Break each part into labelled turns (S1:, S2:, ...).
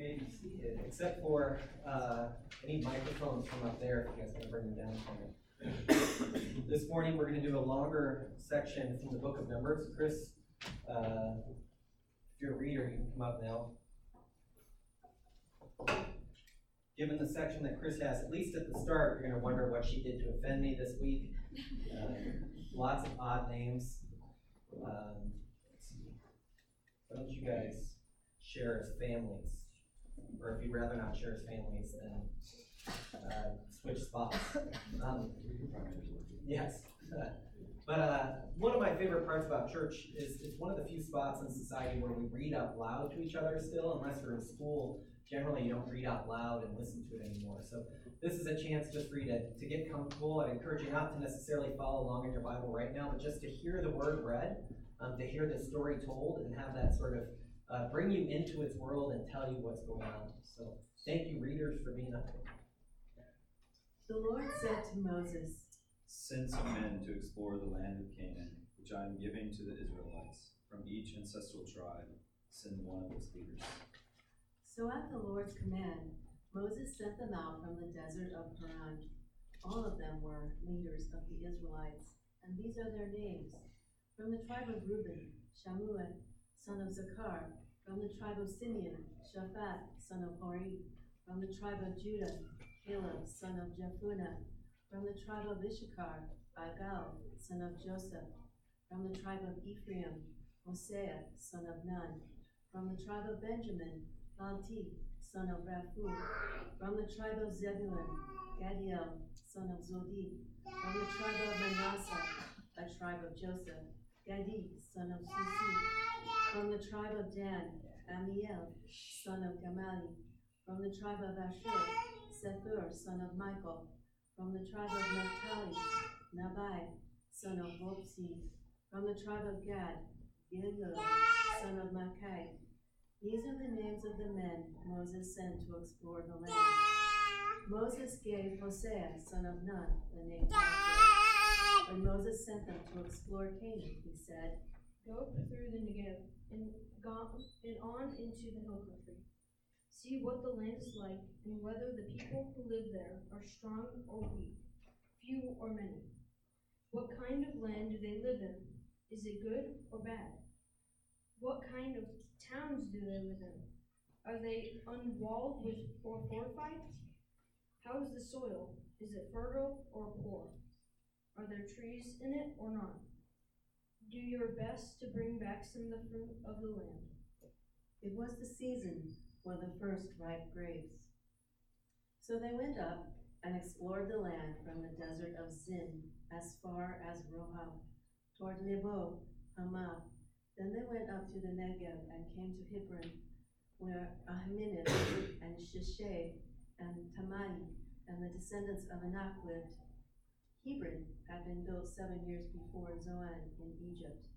S1: may be seated, except for, uh, any microphones from up there, if you guys want to bring them down for me. This morning, we're gonna do a longer section from the book of Numbers. Chris, uh, if you're a reader, you can come up now. Given the section that Chris has, at least at the start, you're gonna wonder what she did to offend me this week. Uh, Lots of odd names. Um. Why don't you guys share as families? Or if you'd rather not share as families, then, uh, switch spots. Um, Yes. But, uh, one of my favorite parts about church is, it's one of the few spots in society where we read out loud to each other still, unless you're in school. Generally, you don't read out loud and listen to it anymore. So this is a chance just for you to, to get comfortable. I encourage you not to necessarily follow along in your Bible right now, but just to hear the word read, um, to hear the story told and have that sort of, uh, bring you into its world and tell you what's going on. So thank you, readers, for being up here.
S2: The Lord said to Moses,
S3: Send some men to explore the land of Canaan, which I am giving to the Israelites. From each ancestral tribe, send one of its leaders.
S2: So at the Lord's command, Moses sent them out from the desert of Paran. All of them were leaders of the Israelites, and these are their names. From the tribe of Reuben, Shamuel, son of Zakkur. From the tribe of Simeon, Shaphat, son of Hori. From the tribe of Judah, Caleb, son of Jephunneh. From the tribe of Issachar, Igal, son of Joseph. From the tribe of Ephraim, Hoshea, son of Nun. From the tribe of Benjamin, Malti, son of Raphu. From the tribe of Zebulun, Gaddiel, son of Sodi. From the tribe of Manasseh, a tribe of Joseph, Gaddi, son of Susi. From the tribe of Dan, Ammiel, son of Gemalli. From the tribe of Asher, Sethur, son of Michael. From the tribe of Naphtali, Nabai, son of Vophsi. From the tribe of Gad, Gilgal, son of Makai. These are the names of the men Moses sent to explore the land. Moses gave Hoshea, son of Nun, the name. When Moses sent them to explore Canaan, he said,
S4: Go through the Negev and, go, and on into the hill country. See what the land is like, and whether the people who live there are strong or weak, few or many. What kind of land do they live in? Is it good or bad? What kind of towns do they live in? Are they unwalled with, or fortified? How is the soil? Is it fertile or poor? Are there trees in it or not? Do your best to bring back some of the fruit of the land.
S2: It was the season for the first ripe grapes. So they went up and explored the land from the desert of Zin as far as Rehob, toward Nebo, Hamath. Then they went up to the Negev and came to Hebron, where Ahminith and Sheshai and Tamai and the descendants of Anak lived. Hebron had been built seven years before Zoan in Egypt.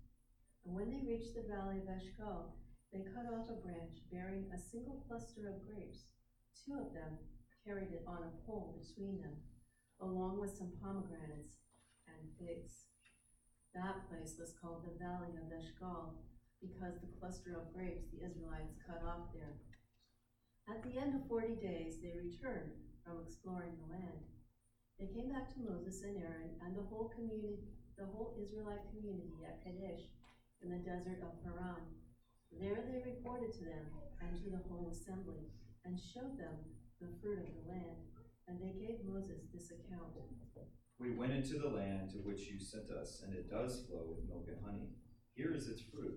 S2: And when they reached the valley of Eshcol, they cut off a branch bearing a single cluster of grapes. Two of them carried it on a pole between them, along with some pomegranates and figs. That place was called the Valley of Eshcol because the cluster of grapes the Israelites cut off there. At the end of forty days, they returned from exploring the land. They came back to Moses and Aaron and the whole community, the whole Israelite community at Kadesh in the desert of Paran. There they reported to them and to the whole assembly and showed them the fruit of the land. And they gave Moses this account.
S3: We went into the land to which you sent us, and it does flow with milk and honey. Here is its fruit.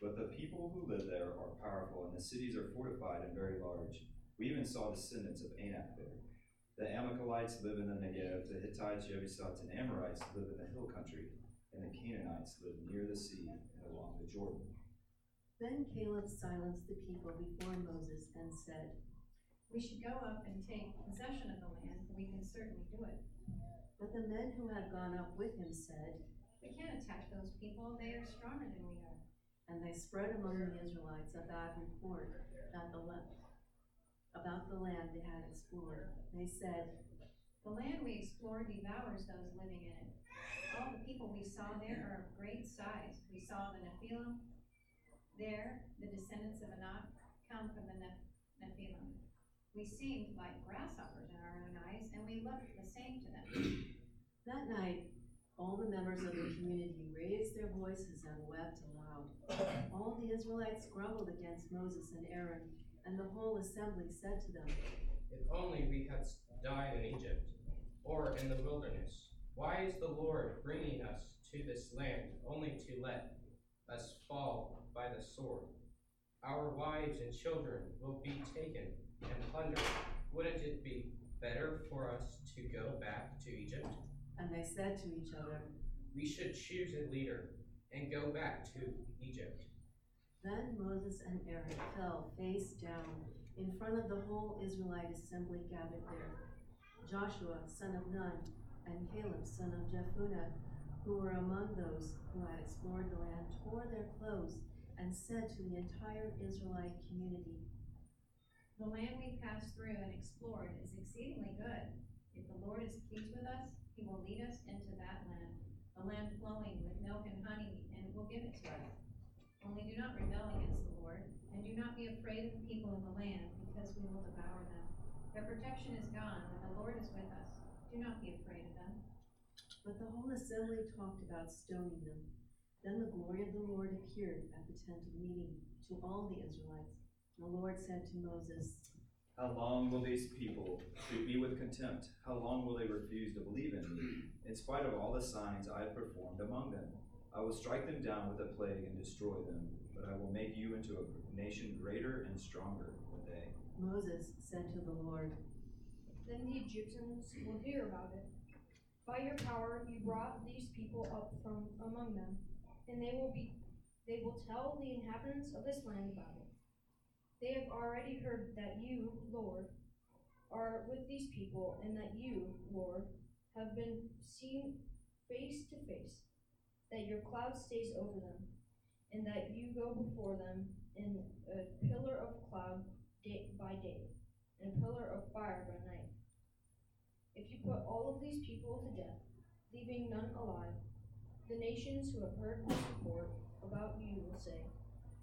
S3: But the people who live there are powerful, and the cities are fortified and very large. We even saw descendants of Anak there. The Amalekites live in the Negev, the Hittites, Jebusites, and Amorites live in the hill country, and the Canaanites live near the sea and along the Jordan.
S2: Then Caleb silenced the people before Moses and said,
S5: We should go up and take possession of the land, we can certainly do it.
S2: But the men who had gone up with him said,
S5: We can't attack those people, they are stronger than we are.
S2: and they spread among the Israelites a bad report that the le- about the land they had explored. They said,
S5: The land we explored devours those living in it. All the people we saw there are of great size. We saw the Nephilim there, the descendants of Anak come from the Neph- Nephilim. We seemed like grasshoppers in our own eyes, and we looked the same to them.
S2: That night, all the members of the community raised their voices and wept aloud. All the Israelites grumbled against Moses and Aaron, and the whole assembly said to them,
S6: If only we had died in Egypt or in the wilderness. Why is the Lord bringing us to this land only to let us fall by the sword? Our wives and children will be taken and plundered. Wouldn't it be better for us to go back to Egypt?
S2: and they said to each other,
S6: We should choose a leader and go back to Egypt.
S2: Then Moses and Aaron fell face down in front of the whole Israelite assembly gathered there. Joshua, son of Nun, and Caleb, son of Jephunneh, who were among those who had explored the land, tore their clothes and said to the entire Israelite community,
S5: The land we passed through and explored is exceedingly good. If the Lord is pleased with us, he will lead us into that land, a land flowing with milk and honey, and will give it to us. Only do not rebel against the Lord, and do not be afraid of the people in the land, because we will devour them. Their protection is gone, and the Lord is with us. Do not be afraid of them.
S2: But the whole assembly talked about stoning them. Then the glory of the Lord appeared at the tent of meeting to all the Israelites. The Lord said to Moses,
S3: How long will these people treat me with contempt? How long will they refuse to believe in me? In spite of all the signs I have performed among them, I will strike them down with a plague and destroy them, but I will make you into a nation greater and stronger than they.
S2: Moses said to the Lord,
S4: Then the Egyptians will hear about it. By your power you brought these people up from among them, and they will be they will tell the inhabitants of this land about it. They have already heard that you, Lord, are with these people, and that you, Lord, have been seen face to face, that your cloud stays over them, and that you go before them in a pillar of cloud day by day, and a pillar of fire by night. If you put all of these people to death, leaving none alive, the nations who have heard this report about you will say,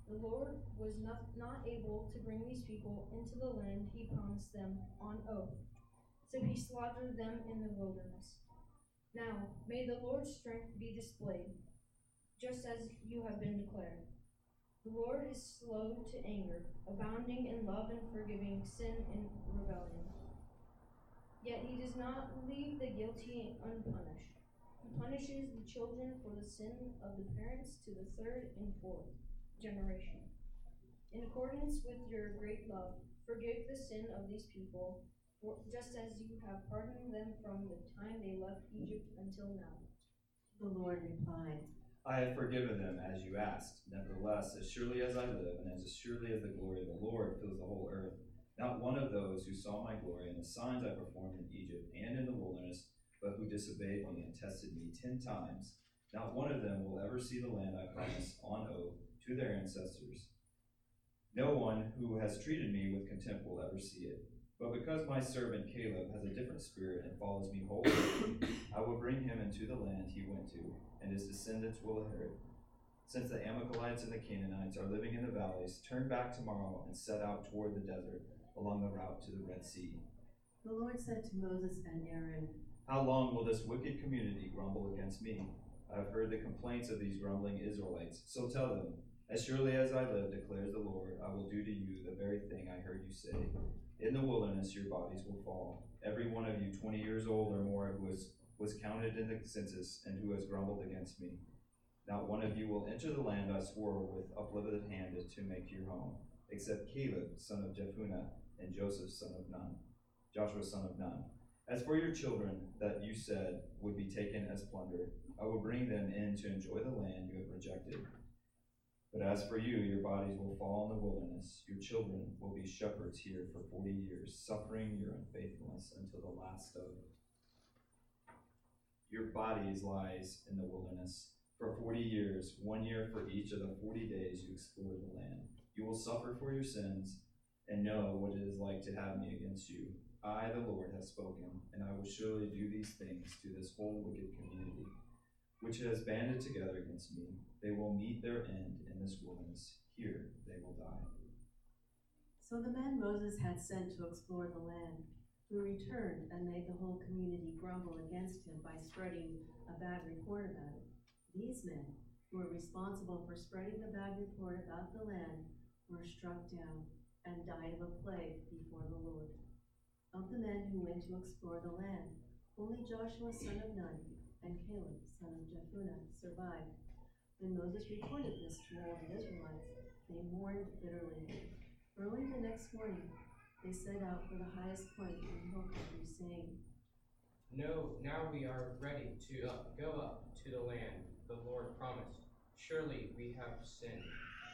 S4: The Lord was not, not able to bring these people into the land he promised them on oath, so he slaughtered them in the wilderness. Now, may the Lord's strength be displayed, just as you have been declared. The Lord is slow to anger, abounding in love and forgiving sin and rebellion. Yet he does not leave the guilty unpunished. He punishes the children for the sin of the parents to the third and fourth generation. In accordance with your great love, forgive the sin of these people, just as you have pardoned them from the time they left Egypt until now.
S2: The Lord replied,
S3: I have forgiven them as you asked. Nevertheless, as surely as I live, and as surely as the glory of the Lord fills the whole earth, not one of those who saw my glory and the signs I performed in Egypt and in the wilderness, but who disobeyed me and tested me ten times, not one of them will ever see the land I promised on oath to their ancestors. No one who has treated me with contempt will ever see it. But because my servant Caleb has a different spirit and follows me wholly, I will bring him into the land he went to, and his descendants will inherit. Since the Amalekites and the Canaanites are living in the valleys, turn back tomorrow and set out toward the desert along the route to the Red Sea.
S2: The Lord said to Moses and Aaron,
S3: How long will this wicked community grumble against me? I have heard the complaints of these grumbling Israelites. So tell them, As surely as I live, declares the Lord, I will do to you the very thing I heard you say. In the wilderness your bodies will fall. Every one of you twenty years old or more who was, was counted in the census and who has grumbled against me. Not one of you will enter the land I swore with uplifted hand to make your home, except Caleb, son of Jephunneh, and Joseph, son of Nun, Joshua, son of Nun. As for your children that you said would be taken as plunder, I will bring them in to enjoy the land you have rejected. But as for you, your bodies will fall in the wilderness. Your children will be shepherds here for forty years, suffering your unfaithfulness until the last of. Your bodies lies in the wilderness for forty years, one year for each of the forty days you explore the land. You will suffer for your sins and know what it is like to have me against you. I, the Lord, have spoken, and I will surely do these things to this whole wicked community, which has banded together against me. They will meet their end in this wilderness. Here they will die.
S2: So the men Moses had sent to explore the land, who returned and made the whole community grumble against him by spreading a bad report about it. These men, who were responsible for spreading the bad report about the land, were struck down and died of a plague before the Lord. Of the men who went to explore the land, only Joshua son of Nun and Caleb son of Jephunneh survived. When Moses reported this to all the Israelites, they mourned bitterly. Early the next morning, they set out for the highest point in the hill country, saying,
S6: No, now we are ready to up, go up to the land the Lord promised. Surely we have sinned.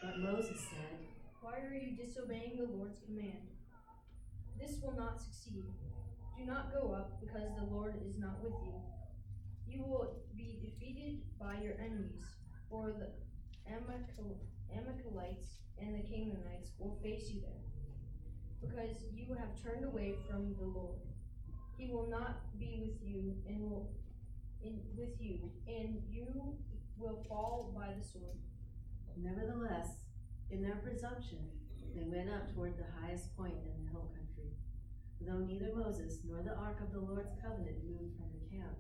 S2: But Moses said,
S4: Why are you disobeying the Lord's command? This will not succeed. Do not go up, because the Lord is not with you. You will be defeated by your enemies, for the Amalekites and the Canaanites will face you there, because you have turned away from the Lord. He will not be with you and will in, with you, and you will fall by the sword.
S2: Nevertheless, in their presumption, they went up toward the highest point in the hill country, though neither Moses nor the ark of the Lord's covenant moved from the camp.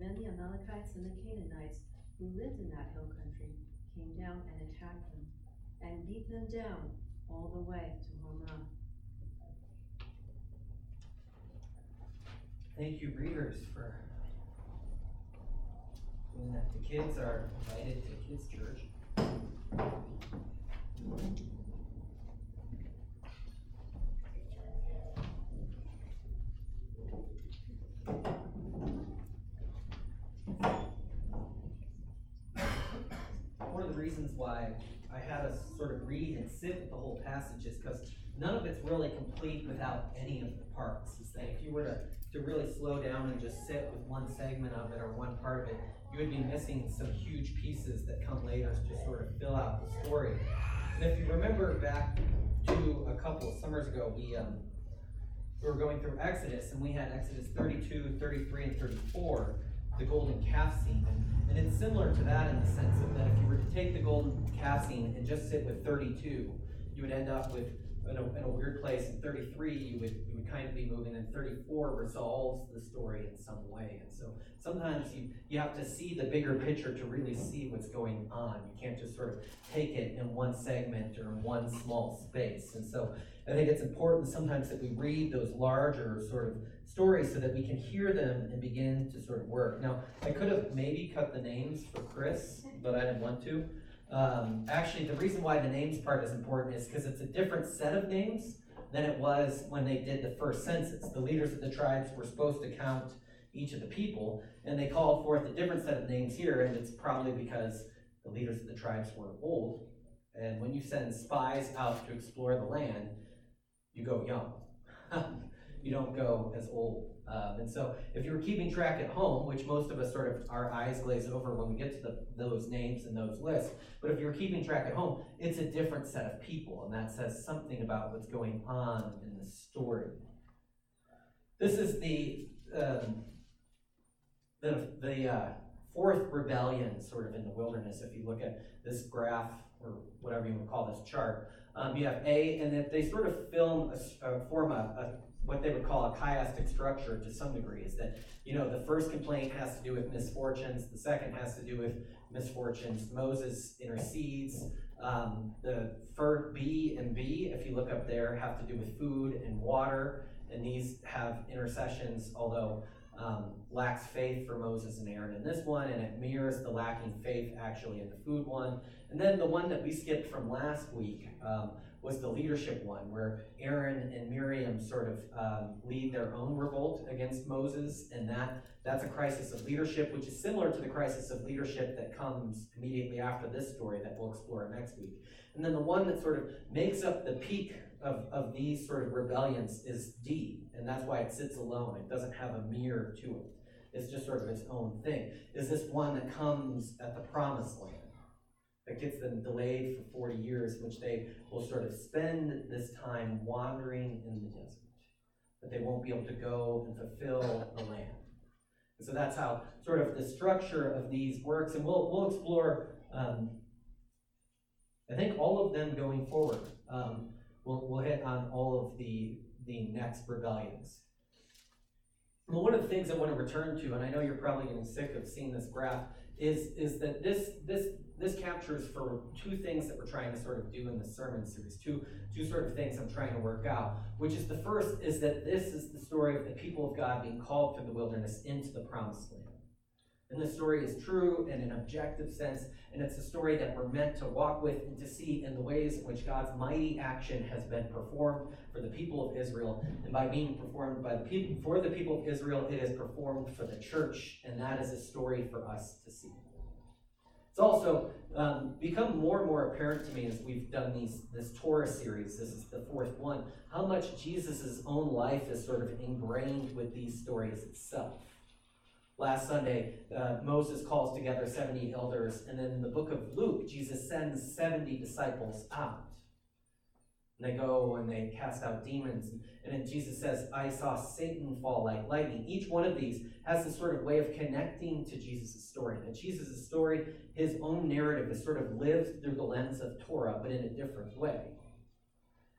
S2: Then the Amalekites and the Canaanites who lived in that hill country came down and attacked them, and beat them down all the way to Hormah.
S1: Thank you, readers, for doing that. The kids are invited to kids' church. One of the reasons why I had us sort of read and sit with the whole passage is because none of it's really complete without any of the parts. Is that if you were to to really slow down and just sit with one segment of it or one part of it, you would be missing some huge pieces that come later to sort of fill out the story. And if you remember back to a couple of summers ago, we um, we were going through Exodus and we had Exodus 32, 33, and 34, the golden calf scene. And it's similar to that in the sense of that if you were to take the golden scene and just sit with 32, you would end up with in a, in a weird place. In 33, you would you would kind of be moving, and 34 resolves the story in some way. And so sometimes you you have to see the bigger picture to really see what's going on. You can't just sort of take it in one segment or in one small space. And so I think it's important sometimes that we read those larger sort of stories so that we can hear them and begin to sort of work. Now, I could have maybe cut the names for Chris, but I didn't want to. Um, actually, the reason why the names part is important is because it's a different set of names than it was when they did the first census. The leaders of the tribes were supposed to count each of the people, and they called forth a different set of names here, and it's probably because the leaders of the tribes were old. And when you send spies out to explore the land, you go young. you don't go as old. Um, and so, if you're keeping track at home, which most of us sort of our eyes glaze over when we get to the, those names and those lists, but if you're keeping track at home, it's a different set of people, and that says something about what's going on in the story. This is the um, the the uh, fourth rebellion, sort of in the wilderness. If you look at this graph or whatever you would call this chart, um, you have A, and if they sort of film a, uh, form a, a what they would call a chiastic structure to some degree is that you know the first complaint has to do with misfortunes the second has to do with misfortunes. Moses intercedes. Um, the first b and b if you look up there have to do with food and water and these have intercessions although um, lacks faith for moses and aaron in this one and it mirrors the lacking faith actually in the food one. And then the one that we skipped from last week um, was the leadership one, where Aaron and Miriam sort of um, lead their own revolt against Moses, and that that's a crisis of leadership, which is similar to the crisis of leadership that comes immediately after this story that we'll explore next week. And then the one that sort of makes up the peak of, of these sort of rebellions is D, and that's why it sits alone. It doesn't have a mirror to it. It's just sort of its own thing. Is this one that comes at the promised land? That gets them delayed for 40 years, in which they will sort of spend this time wandering in the desert. But they won't be able to go and fulfill the land. And so that's how sort of the structure of these works. And we'll, we'll explore, um, I think, all of them going forward. Um, we'll, we'll hit on all of the, the next rebellions. But one of the things I want to return to, and I know you're probably getting sick of seeing this graph, is, is that this, this, this captures for two things that we're trying to sort of do in the sermon series, two, two sort of things I'm trying to work out, which is the first is that this is the story of the people of God being called through the wilderness into the promised land. And this story is true in an objective sense, and it's a story that we're meant to walk with and to see in the ways in which God's mighty action has been performed for the people of Israel. And by being performed by the people for the people of Israel, it is performed for the church, and that is a story for us to see. It's also um, become more and more apparent to me as we've done these this Torah series. This is the fourth one. How much Jesus' own life is sort of ingrained with these stories itself. Last Sunday, uh, Moses calls together 70 elders, and then in the book of Luke, Jesus sends 70 disciples out. And they go and they cast out demons. And then Jesus says, I saw Satan fall like lightning. Each one of these has this sort of way of connecting to Jesus' story. That Jesus' story, his own narrative, is sort of lived through the lens of Torah, but in a different way.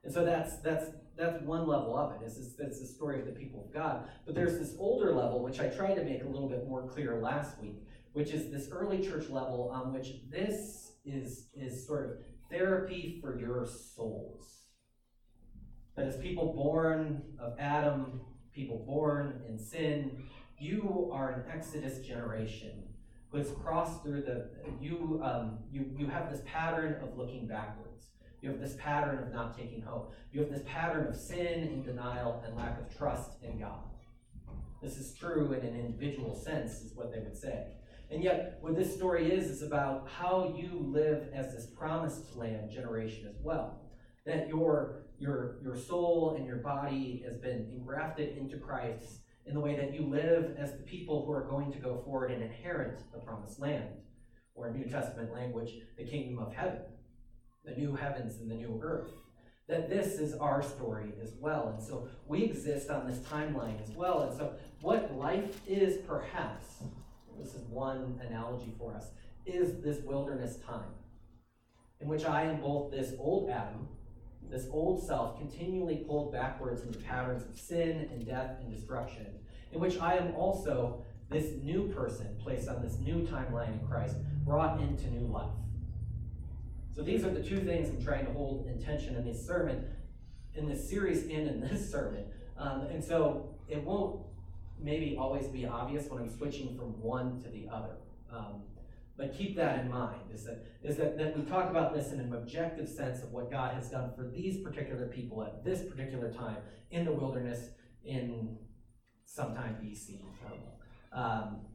S1: And so that's that's that's one level of it. it. Is that's the story of the people of God. But there's this older level, which I tried to make a little bit more clear last week, which is this early church level on which this is is sort of therapy for your souls. As people born of Adam, people born in sin, you are an Exodus generation who has crossed through the you um, you you have this pattern of looking backwards. You have this pattern of not taking hope. You have this pattern of sin and denial and lack of trust in God. This is true in an individual sense, is what they would say. And yet, what this story is, is about how you live as this promised land generation as well. That your, your, your soul and your body has been engrafted into Christ in the way that you live as the people who are going to go forward and inherit the promised land, or New Testament language, the kingdom of heaven the new heavens and the new earth. That this is our story as well. And so we exist on this timeline as well. And so, what life is, perhaps, this is one analogy for us, is this wilderness time in which I am both this old Adam, this old self, continually pulled backwards into patterns of sin and death and destruction, in which I am also this new person placed on this new timeline in Christ, brought into new life. So these are the two things I'm trying to hold in tension in this sermon, in this series, and in this sermon. Um, and so it won't maybe always be obvious when I'm switching from one to the other. Um, but keep that in mind, is that, is that, that we talk about this in an objective sense of what God has done for these particular people at this particular time in the wilderness in sometime BC. Um,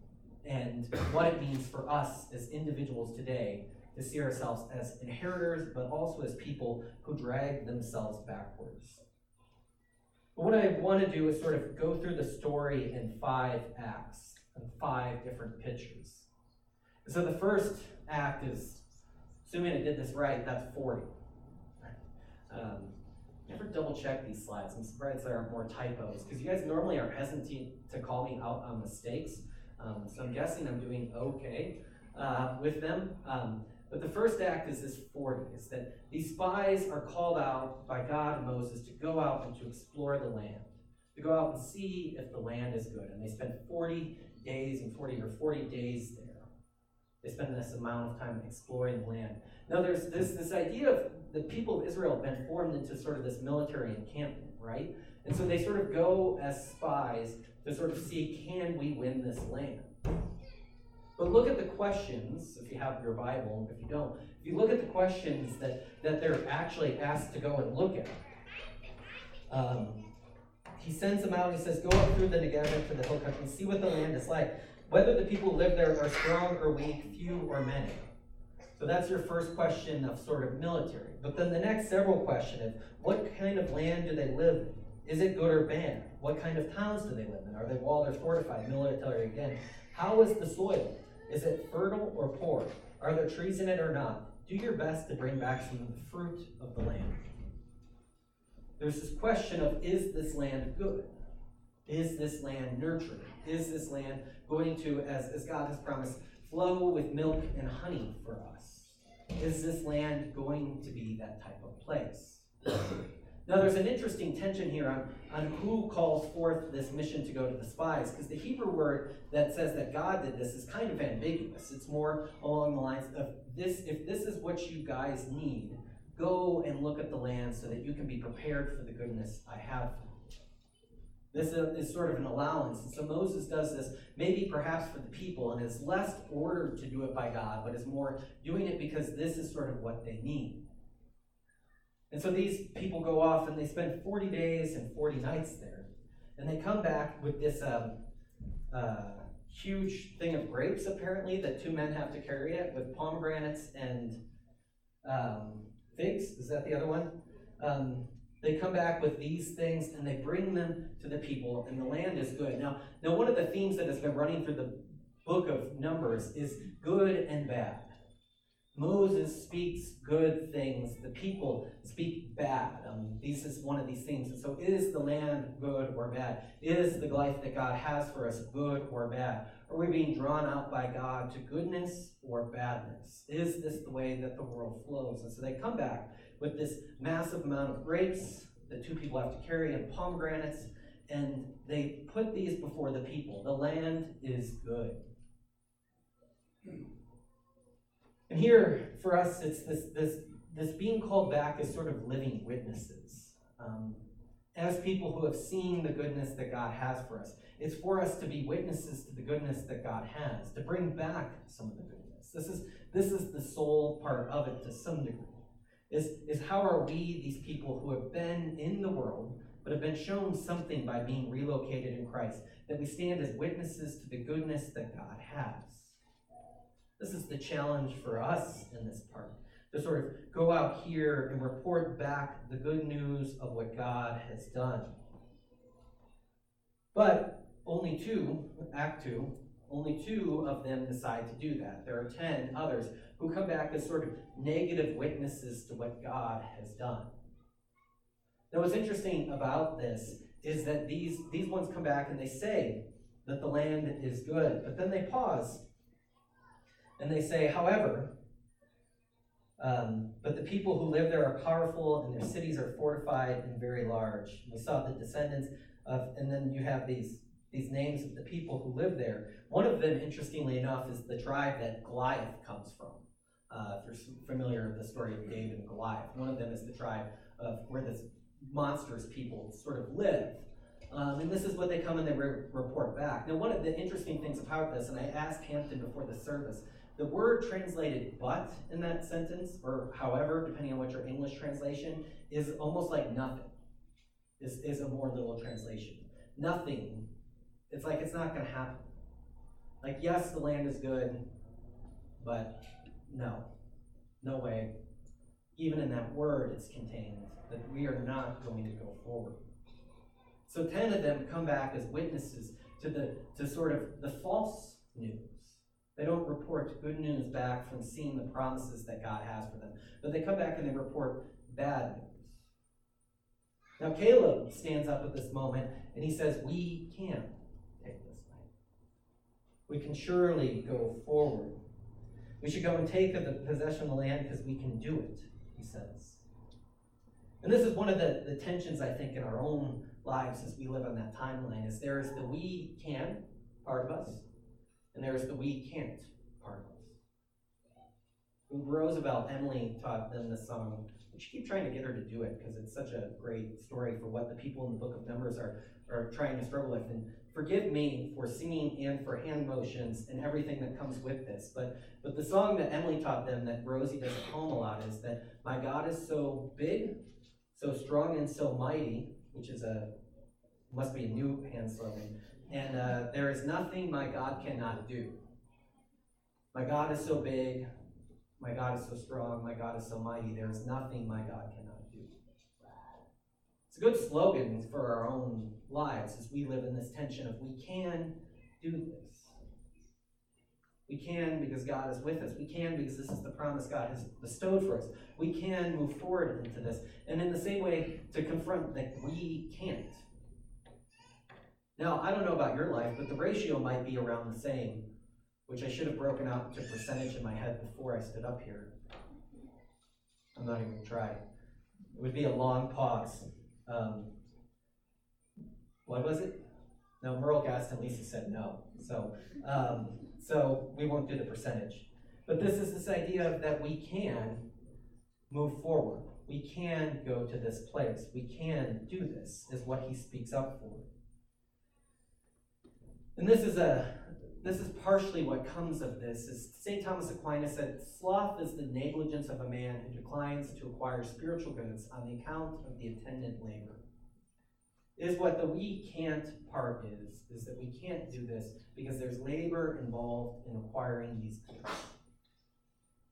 S1: and what it means for us as individuals today to see ourselves as inheritors, but also as people who drag themselves backwards. But what I want to do is sort of go through the story in five acts, and five different pictures. So the first act is, assuming I did this right, that's 40. Um, never double check these slides. I'm surprised there aren't more typos because you guys normally are hesitant to call me out on mistakes. Um, so I'm guessing I'm doing okay uh, with them. Um, but the first act is this 40, is that these spies are called out by God and Moses to go out and to explore the land, to go out and see if the land is good. And they spend 40 days and 40 or 40 days there. They spend this amount of time exploring the land. Now there's this, this idea of the people of Israel have been formed into sort of this military encampment, right? And so they sort of go as spies to sort of see, can we win this land? But look at the questions, if you have your Bible, if you don't, if you look at the questions that, that they're actually asked to go and look at. Um, he sends them out, he says, Go up through the Negev to the hill country see what the land is like, whether the people who live there are strong or weak, few or many. So that's your first question of sort of military. But then the next several question is what kind of land do they live in? Is it good or bad? What kind of towns do they live in? Are they walled or fortified? Military again. How is the soil? Is it fertile or poor? Are there trees in it or not? Do your best to bring back some of the fruit of the land. There's this question of is this land good? Is this land nurturing? Is this land going to, as, as God has promised, flow with milk and honey for us? Is this land going to be that type of place? Now, there's an interesting tension here on, on who calls forth this mission to go to the spies, because the Hebrew word that says that God did this is kind of ambiguous. It's more along the lines of this if this is what you guys need, go and look at the land so that you can be prepared for the goodness I have. This is sort of an allowance. And so Moses does this, maybe perhaps for the people, and it's less ordered to do it by God, but is more doing it because this is sort of what they need. And so these people go off and they spend 40 days and 40 nights there. And they come back with this um, uh, huge thing of grapes, apparently, that two men have to carry it with pomegranates and um, figs. Is that the other one? Um, they come back with these things and they bring them to the people, and the land is good. Now, now, one of the themes that has been running through the book of Numbers is good and bad. Moses speaks good things. The people speak bad. Um, this is one of these things. And so, is the land good or bad? Is the life that God has for us good or bad? Are we being drawn out by God to goodness or badness? Is this the way that the world flows? And so they come back with this massive amount of grapes that two people have to carry and pomegranates, and they put these before the people. The land is good. And here, for us, it's this, this, this being called back as sort of living witnesses. Um, as people who have seen the goodness that God has for us. It's for us to be witnesses to the goodness that God has, to bring back some of the goodness. This is, this is the soul part of it to some degree. Is, is how are we, these people who have been in the world, but have been shown something by being relocated in Christ, that we stand as witnesses to the goodness that God has? This is the challenge for us in this part to sort of go out here and report back the good news of what God has done. But only two, Act 2, only two of them decide to do that. There are 10 others who come back as sort of negative witnesses to what God has done. Now, what's interesting about this is that these, these ones come back and they say that the land is good, but then they pause and they say, however, um, but the people who live there are powerful, and their cities are fortified and very large. We saw the descendants of, and then you have these these names of the people who live there. One of them, interestingly enough, is the tribe that Goliath comes from. Uh, if you're familiar with the story of David and Goliath, one of them is the tribe of where this monstrous people sort of live. Um, and this is what they come and they re- report back. Now, one of the interesting things about this, and I asked Hampton before the service, the word translated but in that sentence, or however, depending on what your English translation, is almost like nothing, This is a more literal translation. Nothing. It's like it's not going to happen. Like, yes, the land is good, but no. No way. Even in that word, it's contained that we are not going to go forward. So ten of them come back as witnesses to the to sort of the false news. They don't report good news back from seeing the promises that God has for them, but they come back and they report bad news. Now, Caleb stands up at this moment and he says, We can take this land. We can surely go forward. We should go and take the possession of the land because we can do it, he says. And this is one of the, the tensions, I think, in our own lives as we live on that timeline, is there is the we can part of us, and there's the we can't us. Roosevelt, Emily taught them this song. We should keep trying to get her to do it because it's such a great story for what the people in the book of Numbers are, are trying to struggle with. And forgive me for singing and for hand motions and everything that comes with this. But but the song that Emily taught them that Rosie does at home a lot is that my God is so big, so strong and so mighty, which is a must be a new hand slogan. And uh, there is nothing my God cannot do. My God is so big, my God is so strong, my God is so mighty. There is nothing my God cannot do. It's a good slogan for our own lives as we live in this tension of we can do this. We can because God is with us. We can because this is the promise God has bestowed for us. We can move forward into this. And in the same way, to confront that we can't. Now, I don't know about your life, but the ratio might be around the same, which I should have broken out to percentage in my head before I stood up here. I'm not even going to try. It would be a long pause. Um, what was it? No, Merle Gaston, Lisa said no. So, um, so we won't do the percentage. But this is this idea that we can move forward. We can go to this place. We can do this, is what he speaks up for. And this is a this is partially what comes of this. Is St. Thomas Aquinas said, sloth is the negligence of a man who declines to acquire spiritual goods on the account of the attendant labor. Is what the we can't part is, is that we can't do this because there's labor involved in acquiring these goods.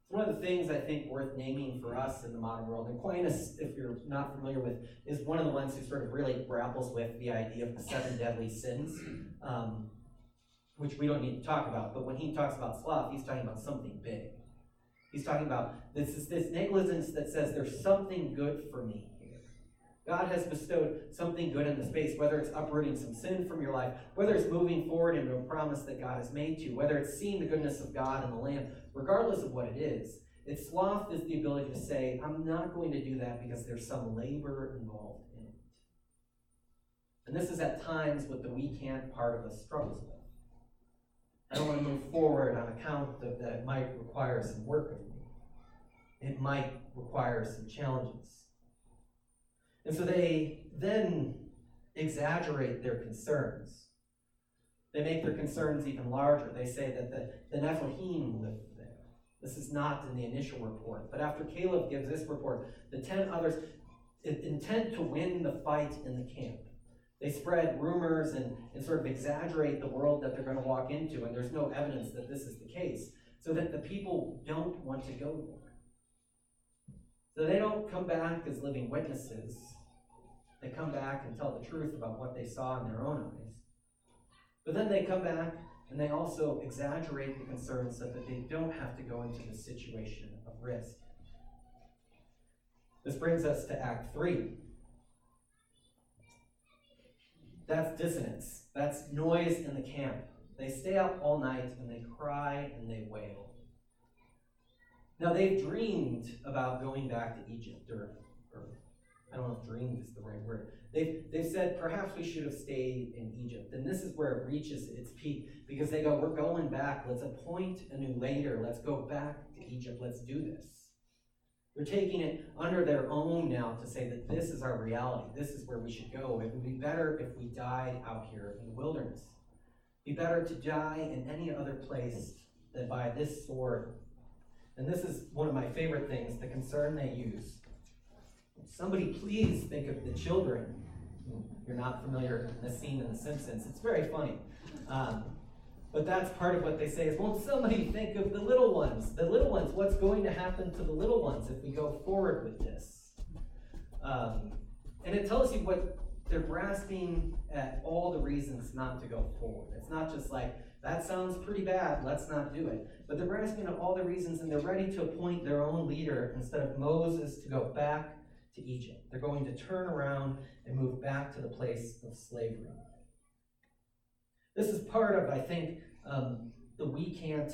S1: One of the things I think worth naming for us in the modern world, and Aquinas, if you're not familiar with, is one of the ones who sort of really grapples with the idea of the seven deadly sins, um, which we don't need to talk about. But when he talks about sloth, he's talking about something big. He's talking about this is this negligence that says there's something good for me here. God has bestowed something good in the space, whether it's uprooting some sin from your life, whether it's moving forward into a promise that God has made to you, whether it's seeing the goodness of God in the land, regardless of what it is. It's sloth is the ability to say, I'm not going to do that because there's some labor involved in it. And this is at times what the we can't part of us struggles with. I don't want to move forward on account of that it might require some work of me. It might require some challenges. And so they then exaggerate their concerns. They make their concerns even larger. They say that the, the Nephilim lived there. This is not in the initial report. But after Caleb gives this report, the ten others intend to win the fight in the camp. They spread rumors and, and sort of exaggerate the world that they're going to walk into, and there's no evidence that this is the case, so that the people don't want to go there. So they don't come back as living witnesses. They come back and tell the truth about what they saw in their own eyes. But then they come back and they also exaggerate the concerns so that they don't have to go into the situation of risk. This brings us to Act 3. That's dissonance. That's noise in the camp. They stay up all night and they cry and they wail. Now they've dreamed about going back to Egypt, or, or I don't know if dreamed is the right word. They've, they've said perhaps we should have stayed in Egypt. And this is where it reaches its peak because they go, We're going back. Let's appoint a new leader. Let's go back to Egypt. Let's do this. They're taking it under their own now to say that this is our reality. This is where we should go. It would be better if we died out here in the wilderness. It'd be better to die in any other place than by this sword. And this is one of my favorite things the concern they use. Somebody please think of the children. You're not familiar with the scene in The Simpsons. It's very funny. Um, but that's part of what they say is, won't somebody think of the little ones? The little ones, what's going to happen to the little ones if we go forward with this? Um, and it tells you what they're grasping at all the reasons not to go forward. It's not just like, that sounds pretty bad, let's not do it. But they're grasping at all the reasons and they're ready to appoint their own leader instead of Moses to go back to Egypt. They're going to turn around and move back to the place of slavery. This is part of, I think, um, the we can't,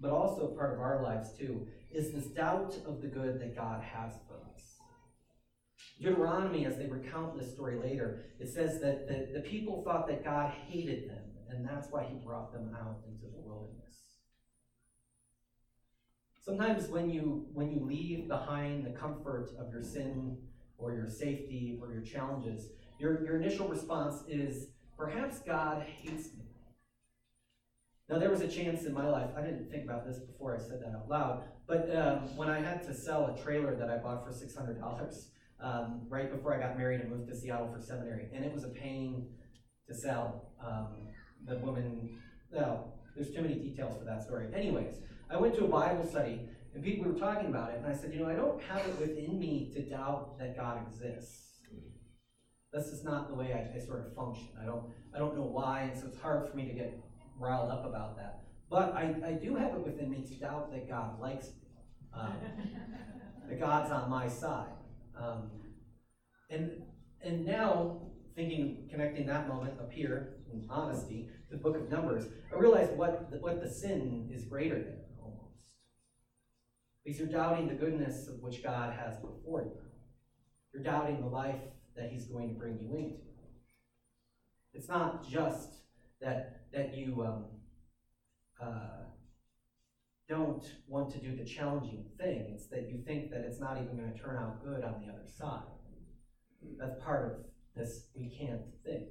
S1: but also part of our lives too, is this doubt of the good that God has for us. Deuteronomy, as they recount this story later, it says that the, the people thought that God hated them, and that's why he brought them out into the wilderness. Sometimes when you when you leave behind the comfort of your sin or your safety or your challenges, your, your initial response is, perhaps God hates me. Now, there was a chance in my life, I didn't think about this before I said that out loud, but um, when I had to sell a trailer that I bought for $600 um, right before I got married and moved to Seattle for seminary, and it was a pain to sell. Um, the woman, well, there's too many details for that story. Anyways, I went to a Bible study, and people were talking about it, and I said, you know, I don't have it within me to doubt that God exists. This is not the way I, I sort of function. I don't, I don't know why, and so it's hard for me to get riled up about that. But I, I do have it within me to doubt that God likes me, um, that God's on my side. Um, and and now thinking, connecting that moment up here in honesty to the book of Numbers, I realize what the, what the sin is greater than almost, because you're doubting the goodness of which God has before you. You're doubting the life that he's going to bring you into. It's not just that, that you um, uh, don't want to do the challenging thing, it's that you think that it's not even going to turn out good on the other side. That's part of this we can't thing.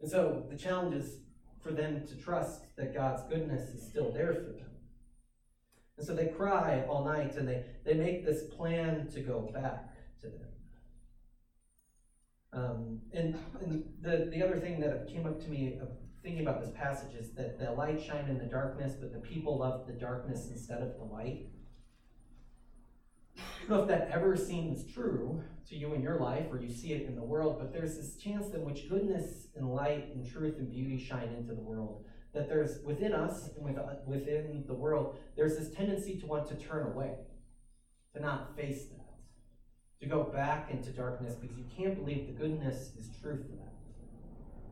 S1: And so the challenge is for them to trust that God's goodness is still there for them. And so they cry all night and they, they make this plan to go back to them. Um, and and the, the other thing that came up to me thinking about this passage is that the light shined in the darkness, but the people loved the darkness instead of the light. I don't know if that ever seems true to you in your life or you see it in the world, but there's this chance in which goodness and light and truth and beauty shine into the world. That there's within us and with, within the world, there's this tendency to want to turn away, to not face that, to go back into darkness because you can't believe the goodness is true for that.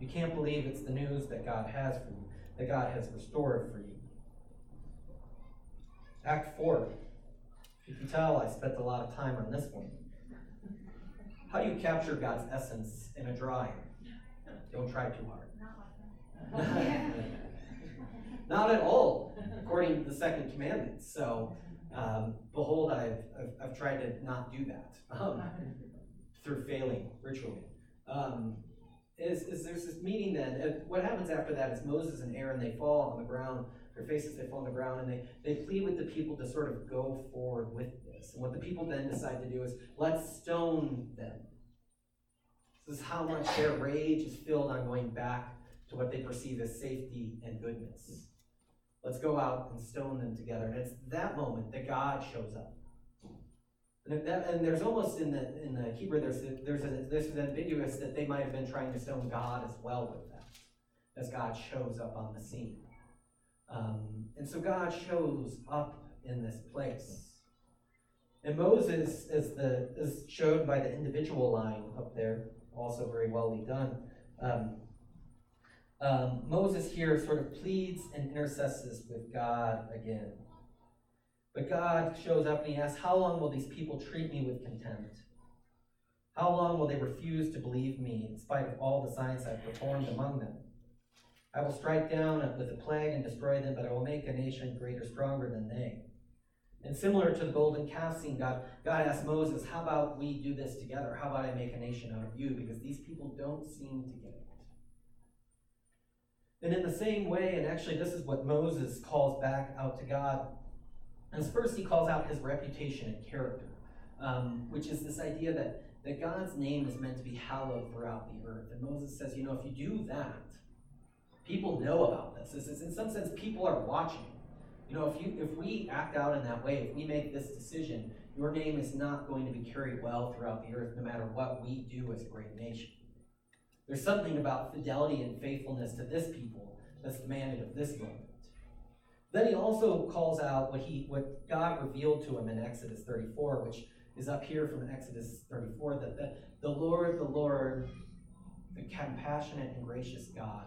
S1: You can't believe it's the news that God has for you, that God has restored for you. Act 4. You can tell I spent a lot of time on this one. How do you capture God's essence in a drawing? Don't try too hard. Not at all, according to the second commandment. So, um, behold, I've, I've, I've, tried to not do that um, through failing ritually. Um, is, is there's this meeting then, and what happens after that is Moses and Aaron, they fall on the ground, their faces, they fall on the ground, and they, they plead with the people to sort of go forward with this. And what the people then decide to do is, let's stone them. This is how much their rage is filled on going back to what they perceive as safety and goodness. Let's go out and stone them together. And it's that moment that God shows up. And, that, and there's almost in the in the Hebrew there's there's a, this is ambiguous that they might have been trying to stone God as well with that, as God shows up on the scene. Um, and so God shows up in this place. And Moses is the is showed by the individual line up there, also very well done. Um, um, Moses here sort of pleads and intercesses with God again. But God shows up and he asks, How long will these people treat me with contempt? How long will they refuse to believe me in spite of all the signs I've performed among them? I will strike down with a plague and destroy them, but I will make a nation greater, stronger than they. And similar to the golden calf scene, God, God asked Moses, How about we do this together? How about I make a nation out of you? Because these people don't seem to get it. And in the same way, and actually, this is what Moses calls back out to God. As first, he calls out his reputation and character, um, which is this idea that, that God's name is meant to be hallowed throughout the earth. And Moses says, you know, if you do that, people know about this. This is, in some sense, people are watching. You know, if you if we act out in that way, if we make this decision, your name is not going to be carried well throughout the earth, no matter what we do as a great nation. There's something about fidelity and faithfulness to this people that's demanded of this moment. Then he also calls out what he what God revealed to him in Exodus 34, which is up here from Exodus 34, that the, the Lord, the Lord, the compassionate and gracious God,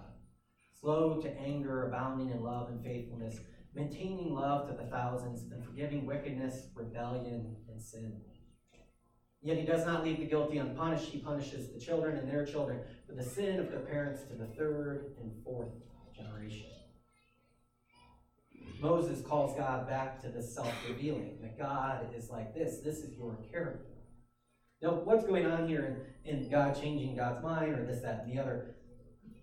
S1: slow to anger, abounding in love and faithfulness, maintaining love to the thousands, and forgiving wickedness, rebellion, and sin. Yet he does not leave the guilty unpunished. He punishes the children and their children for the sin of their parents to the third and fourth generation. Moses calls God back to this self revealing that God is like this. This is your character. Now, what's going on here in, in God changing God's mind or this, that, and the other?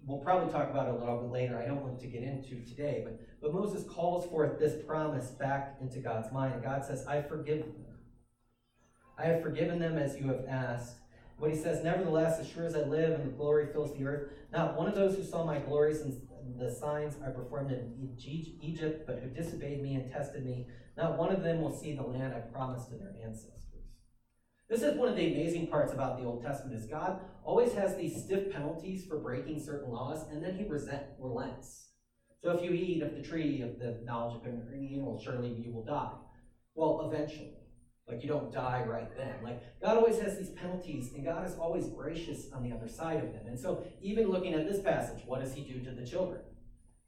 S1: We'll probably talk about it a little bit later. I don't want to get into today, but, but Moses calls forth this promise back into God's mind. God says, I forgive them. I have forgiven them as you have asked. What he says, Nevertheless, as sure as I live and the glory fills the earth, not one of those who saw my glory since the signs I performed in Egypt, but who disobeyed me and tested me, not one of them will see the land I promised to their ancestors. This is one of the amazing parts about the Old Testament is God always has these stiff penalties for breaking certain laws, and then he resent, relents. So if you eat of the tree of the knowledge of good and evil, surely you will die. Well, eventually. Like you don't die right then. Like God always has these penalties, and God is always gracious on the other side of them. And so, even looking at this passage, what does He do to the children?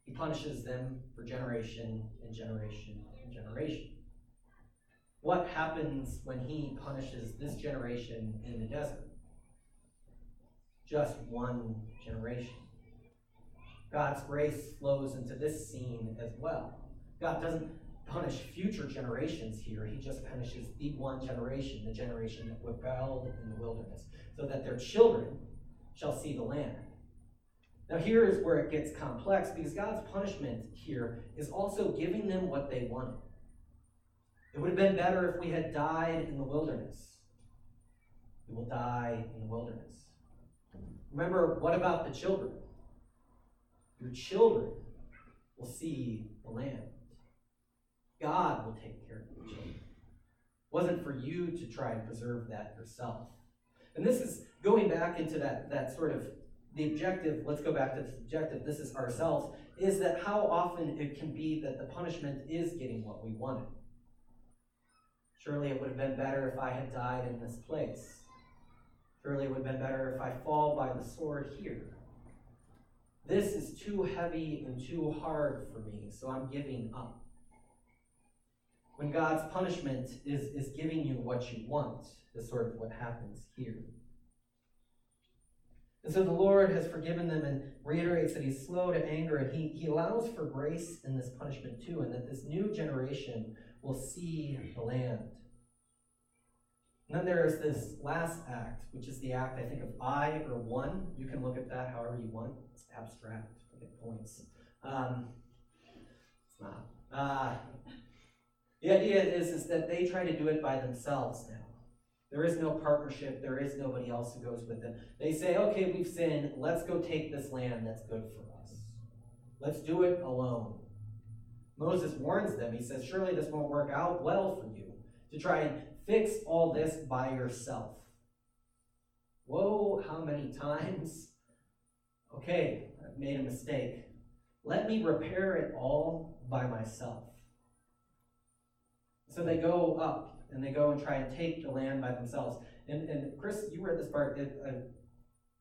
S1: He punishes them for generation and generation and generation. what happens when he punishes this generation in the desert? Just one generation. God's grace flows into this scene as well. God doesn't punish future generations here, he just punishes the one generation, the generation that rebelled in the wilderness, so that their children shall see the land. Now, here is where it gets complex because God's punishment here is also giving them what they wanted. It would have been better if we had died in the wilderness. We will die in the wilderness. Remember, what about the children? Your children will see the land. God will take care of your children. It wasn't for you to try and preserve that yourself. And this is going back into that, that sort of the objective, let's go back to the objective, this is ourselves, is that how often it can be that the punishment is getting what we wanted. Surely it would have been better if I had died in this place. Surely it would have been better if I fall by the sword here. This is too heavy and too hard for me, so I'm giving up. When God's punishment is, is giving you what you want, is sort of what happens here. And so the Lord has forgiven them and reiterates that He's slow to anger and He, he allows for grace in this punishment too, and that this new generation will see the land. And then there is this last act, which is the act, I think, of I or one. You can look at that however you want. It's abstract. Get points. Um, it's not. Uh, the idea is, is that they try to do it by themselves now. There is no partnership. There is nobody else who goes with them. They say, okay, we've sinned. Let's go take this land that's good for us. Let's do it alone. Moses warns them. He says, surely this won't work out well for you to try and fix all this by yourself. Whoa, how many times? Okay, I've made a mistake. Let me repair it all by myself. So they go up and they go and try and take the land by themselves. And, and Chris, you read this part. It, uh,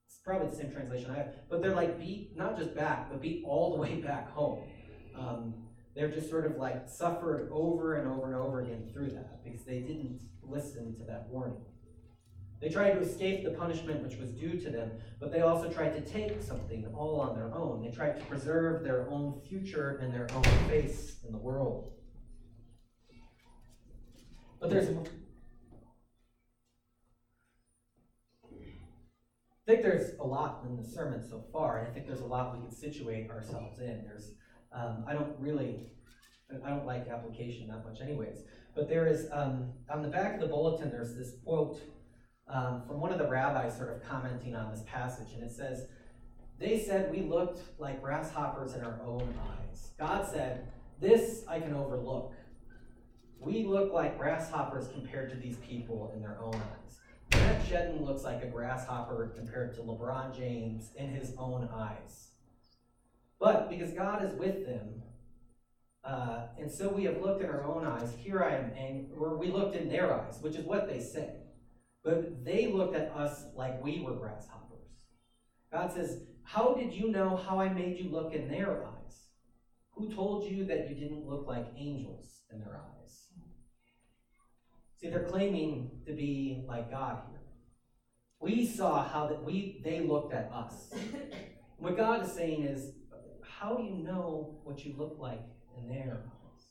S1: it's probably the same translation I have. But they're like beat, not just back, but beat all the way back home. Um, they're just sort of like suffered over and over and over again through that because they didn't listen to that warning. They tried to escape the punishment which was due to them, but they also tried to take something all on their own. They tried to preserve their own future and their own face in the world. But there's I think there's a lot in the sermon so far, and I think there's a lot we can situate ourselves in. There's, um, I don't really, I don't like application that much, anyways. But there is, um, on the back of the bulletin, there's this quote um, from one of the rabbis sort of commenting on this passage, and it says, They said we looked like grasshoppers in our own eyes. God said, This I can overlook. We look like grasshoppers compared to these people in their own eyes. Matt Shedden looks like a grasshopper compared to LeBron James in his own eyes. But because God is with them, uh, and so we have looked in our own eyes, here I am, and or we looked in their eyes, which is what they say. But they looked at us like we were grasshoppers. God says, How did you know how I made you look in their eyes? Who told you that you didn't look like angels in their eyes? See, they're claiming to be like God here. We saw how that we they looked at us. what God is saying is, how do you know what you look like in their eyes?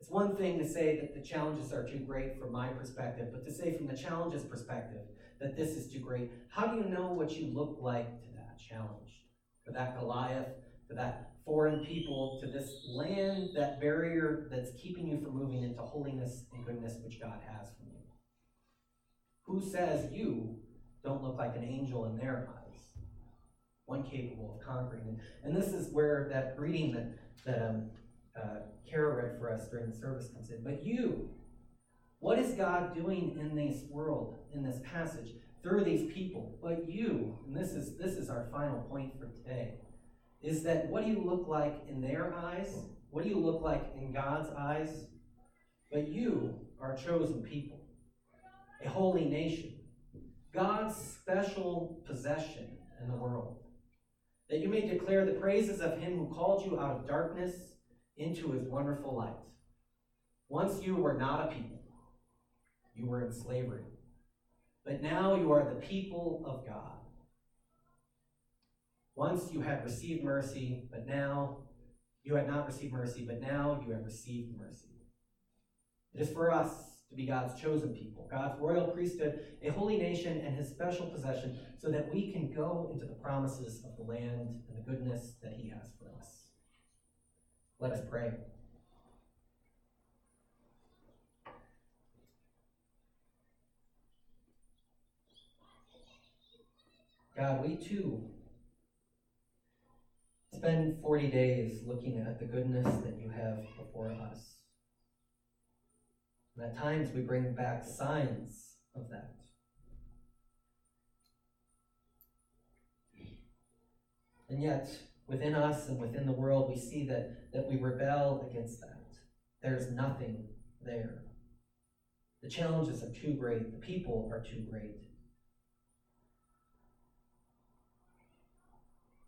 S1: It's one thing to say that the challenges are too great from my perspective, but to say from the challenge's perspective that this is too great, how do you know what you look like to that challenge? To that Goliath, to that foreign people, to this land, that barrier that's keeping you from moving into holiness and goodness which God has for you? Who says you don't look like an angel in their eyes? One capable of conquering. And, this is where that reading that, that um, uh, Kara read for us during the service comes in. But you, what is God doing in this world, in this passage, through these people? But you, and this is this is our final point for today, is that what do you look like in their eyes? What do you look like in God's eyes? But you are a chosen people, a holy nation, God's special possession in the world, that you may declare the praises of him who called you out of darkness into his wonderful light. Once you were not a people, you were in slavery. But now you are the people of God. Once you had received mercy, but now you had not received mercy, but now you have received mercy. It is for us to be God's chosen people, God's royal priesthood, a holy nation, and his special possession, so that we can go into the promises of the land and the goodness that he has for us. Let us pray. God, we too spend 40 days looking at the goodness that you have before us. And at times we bring back signs of that. And yet, within us and within the world, we see that, that we rebel against that. There's nothing there. The challenges are too great, the people are too great.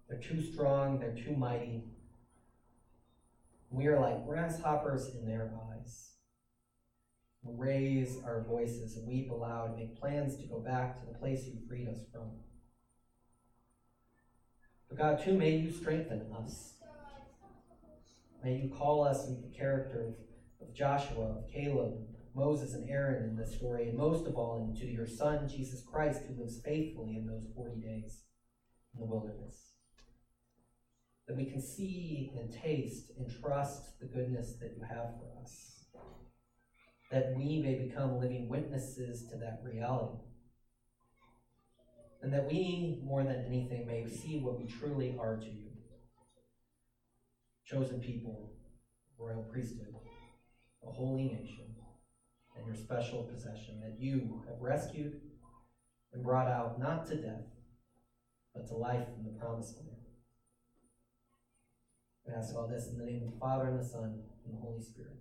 S1: They're too strong, they're too mighty. We are like grasshoppers in their eyes. We raise our voices weep aloud make plans to go back to the place you freed us from. But God, too, may you strengthen us. May you call us into the character of, of Joshua, of Caleb, Moses, and Aaron in this story, and most of all into your Son, Jesus Christ, who lives faithfully in those 40 days in the wilderness that we can see and taste and trust the goodness that you have for us. That we may become living witnesses to that reality. And that we, more than anything, may see what we truly are to you chosen people, royal priesthood, a holy nation, and your special possession that you have rescued and brought out not to death, but to life in the promised land. I ask all this in the name of the Father, and the Son, and the Holy Spirit.